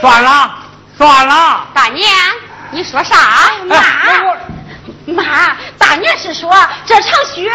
算了算了。大娘，你说啥？妈，妈，大娘是说这场雪。娘，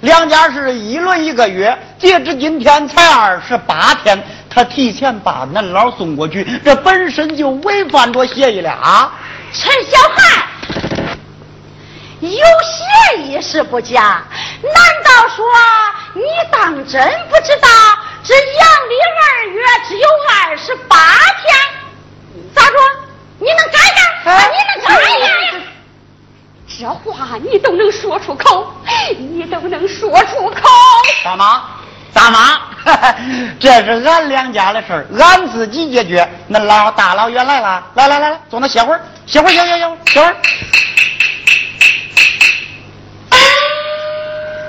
两家是一轮一个月，截止今天才二十八天，他提前把恁老送过去，这本身就违反着协议了啊！陈小汉，有协议是不假，难道说你当真不知道这阳历二月只有二十八天？咋着？你能改改？啊，你能改改？这话你都能说出口，你都能说出口。大妈，大妈，这是俺两家的事儿，俺自己解决。那老大老远来了，来来来来，坐那歇会儿，歇会儿，歇歇歇歇会儿。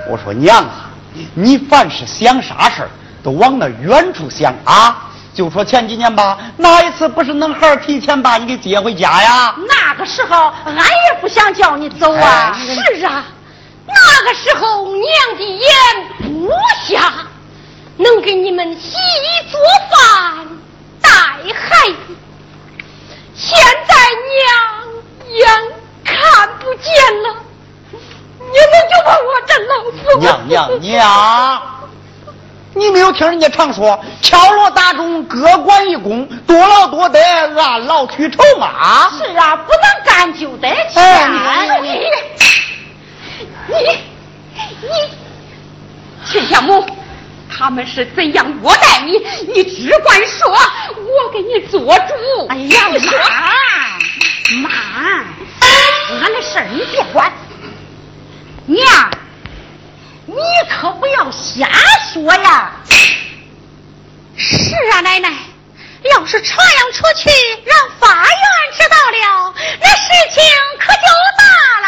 我说娘啊，你凡是想啥事儿，都往那远处想啊。就说前几年吧，哪一次不是恁孩提前把你给接回家呀？那个时候俺也不想叫你走啊。是啊，那个时候娘的眼不瞎，能给你们洗衣做饭带孩子。现在娘眼看不见了，你们就把我这老死娘娘娘。你没有听人家常说“敲锣打钟，各管一工，多劳多得，按劳取酬”吗？是啊，不能干就得钱。你你你，秦小母，他们是怎样虐待你？你只管说，我给你做主。哎呀妈妈，俺的事儿你别管，娘。你可不要瞎说呀！是啊，奶奶，要是传扬出去，让法院知道了，那事情可就大了。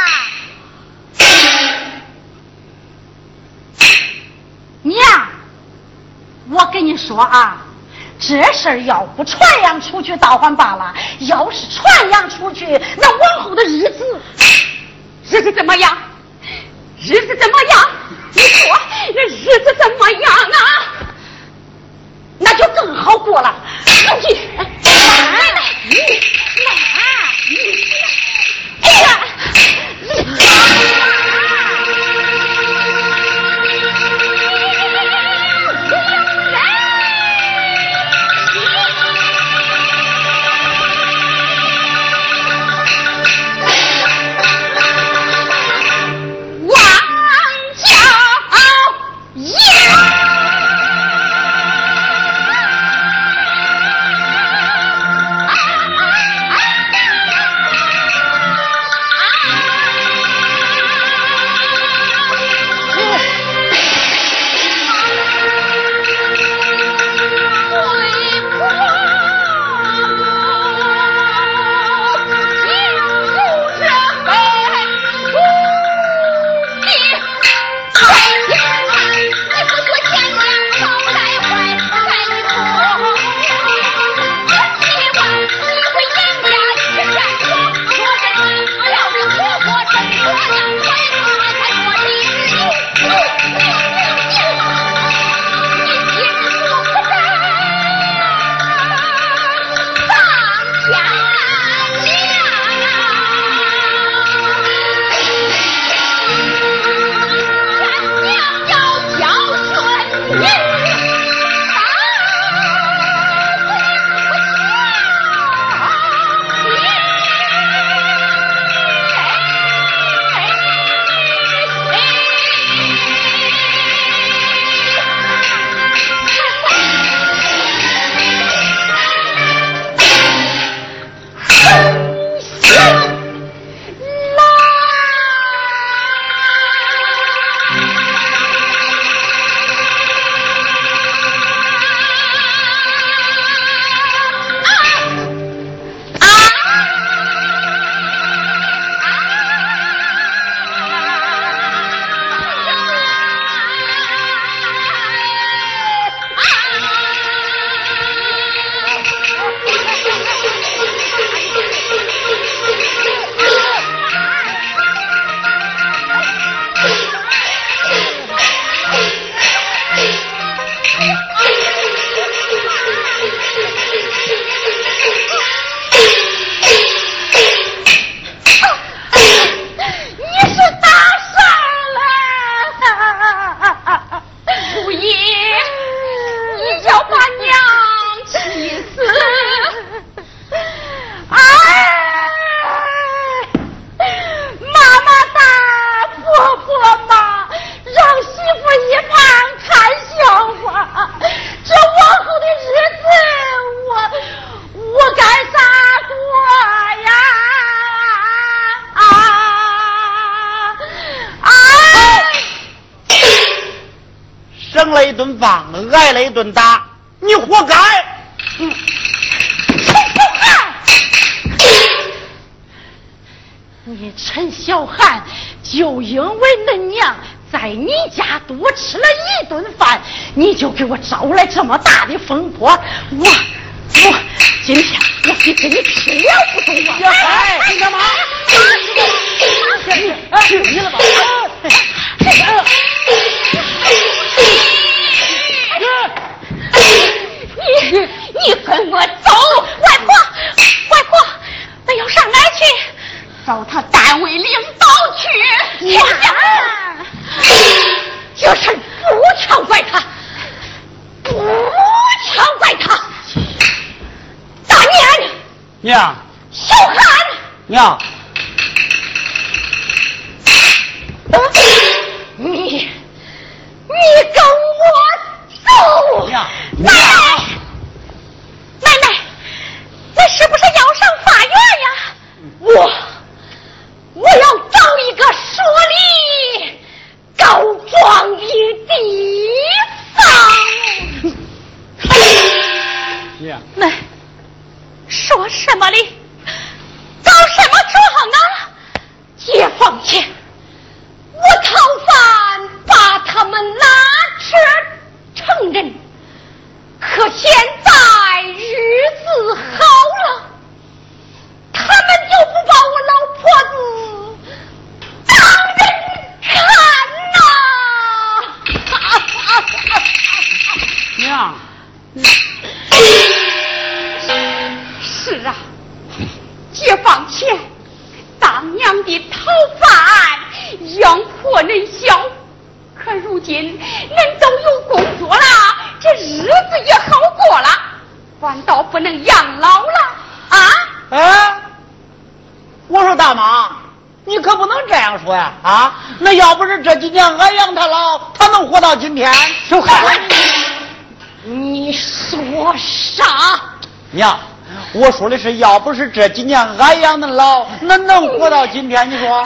娘，我跟你说啊，这事儿要不传扬出去倒还罢了，要是传扬出去，那往后的日子，日子怎么样？日子怎么样？你说那日子怎么样啊？那就更好过了。你，奶奶，你，你家多吃了一顿饭，你就给我招来这么大的风波，我我今天我得跟你拼了不中啊！小海，你干嘛？去你了吧！你你跟我走，外婆外婆，那要上哪去？找他单位领导去。天下，这事不强怪他，不强怪他。大年，娘，小汉，娘，你你跟我走。娘，奶奶，奶奶，那是不是要上法院呀？我我要找一个说理告状的地方。娘，那说什么理？找什么状啊？解放前，我讨饭把他们拉扯成人，可现在日子好了，他们就不把我老婆子当人看呐、娘，是啊，解放前，当娘的讨饭养活恁小，可如今恁都有工作了，这日子也好过了，反倒不能养老了啊！哎，我说大妈，你可不能这样说呀！啊，那要不是这几年俺养他老，他能活到今天？就看你说啥？娘，我说的是，要不是这几年俺养的老，那能活到今天？你说？二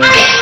叔。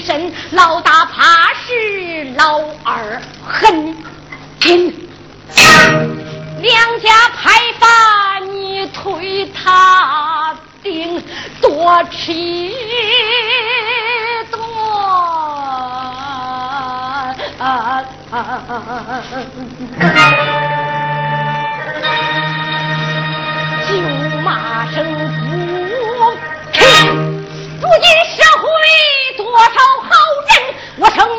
身，老大怕是，老二狠。两家拍饭，你推他顶，多吃多。就骂声不多少好人，我成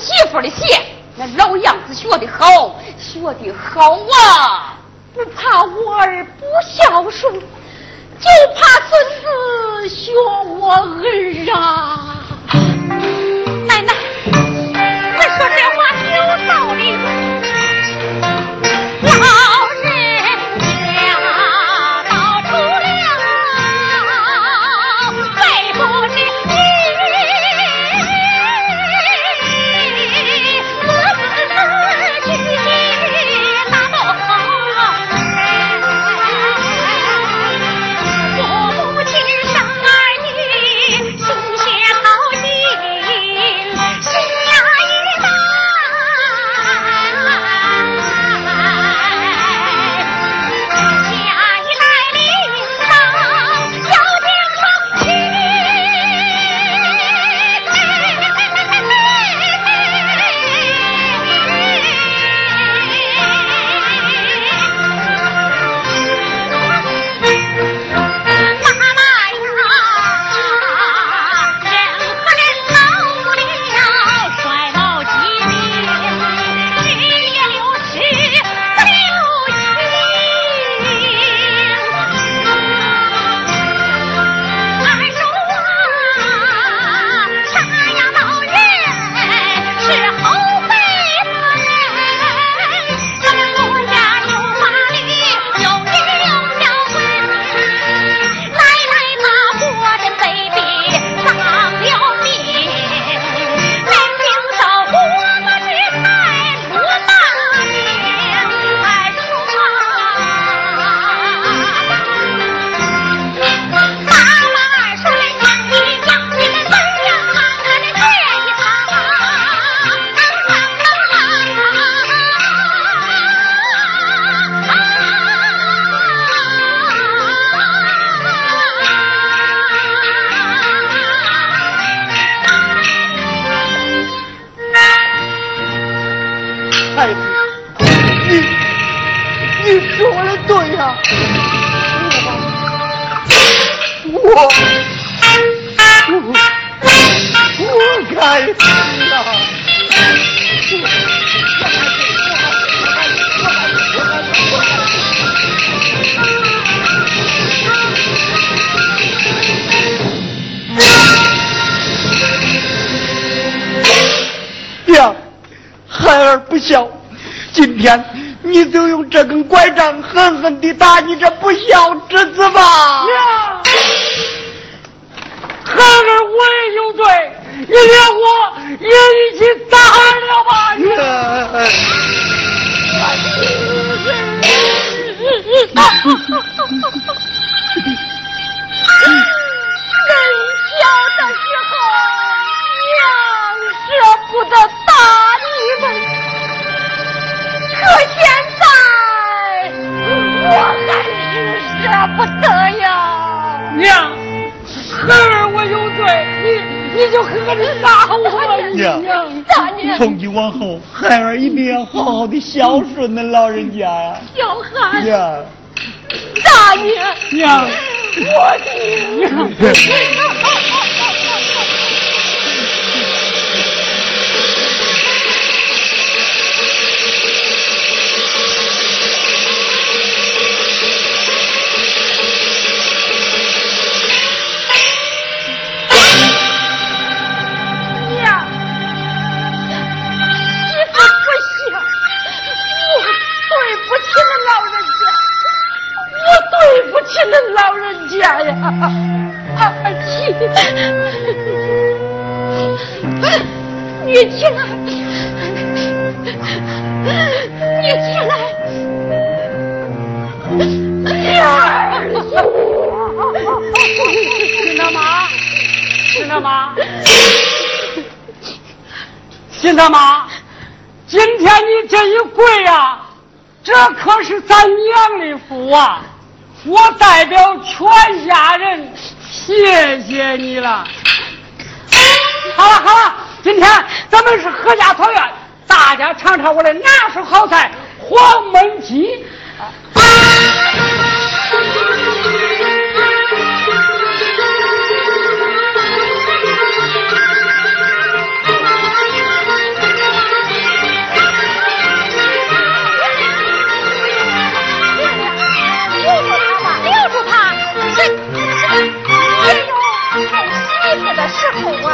媳妇的鞋，那老样子学的好，学的好啊，不怕我儿不孝顺，就怕孙子学我儿啊。奶奶。孩儿不孝，今天你就用这根拐杖狠狠地打你这不孝之子吧！娘，孩儿我也有罪，你连我也一起打了吧！娘。人小的时候，娘舍不得打你们，舍不得呀。娘，孩儿我有罪，你你就狠狠的打我吧，娘娘。大娘，从今往后，孩儿一定要好好的孝顺恁老人家呀！小孩，娘，大娘，娘，我的。娘，你起来，你起来，娘，新大妈，新大妈，新大妈，今天你这一跪呀、这可是咱娘的福啊！我代表全家人谢谢你了。好了好了，今天咱们是何家草原，大家尝尝我的拿手好菜黄焖鸡。哎，留住他，留住他，也有的时候啊！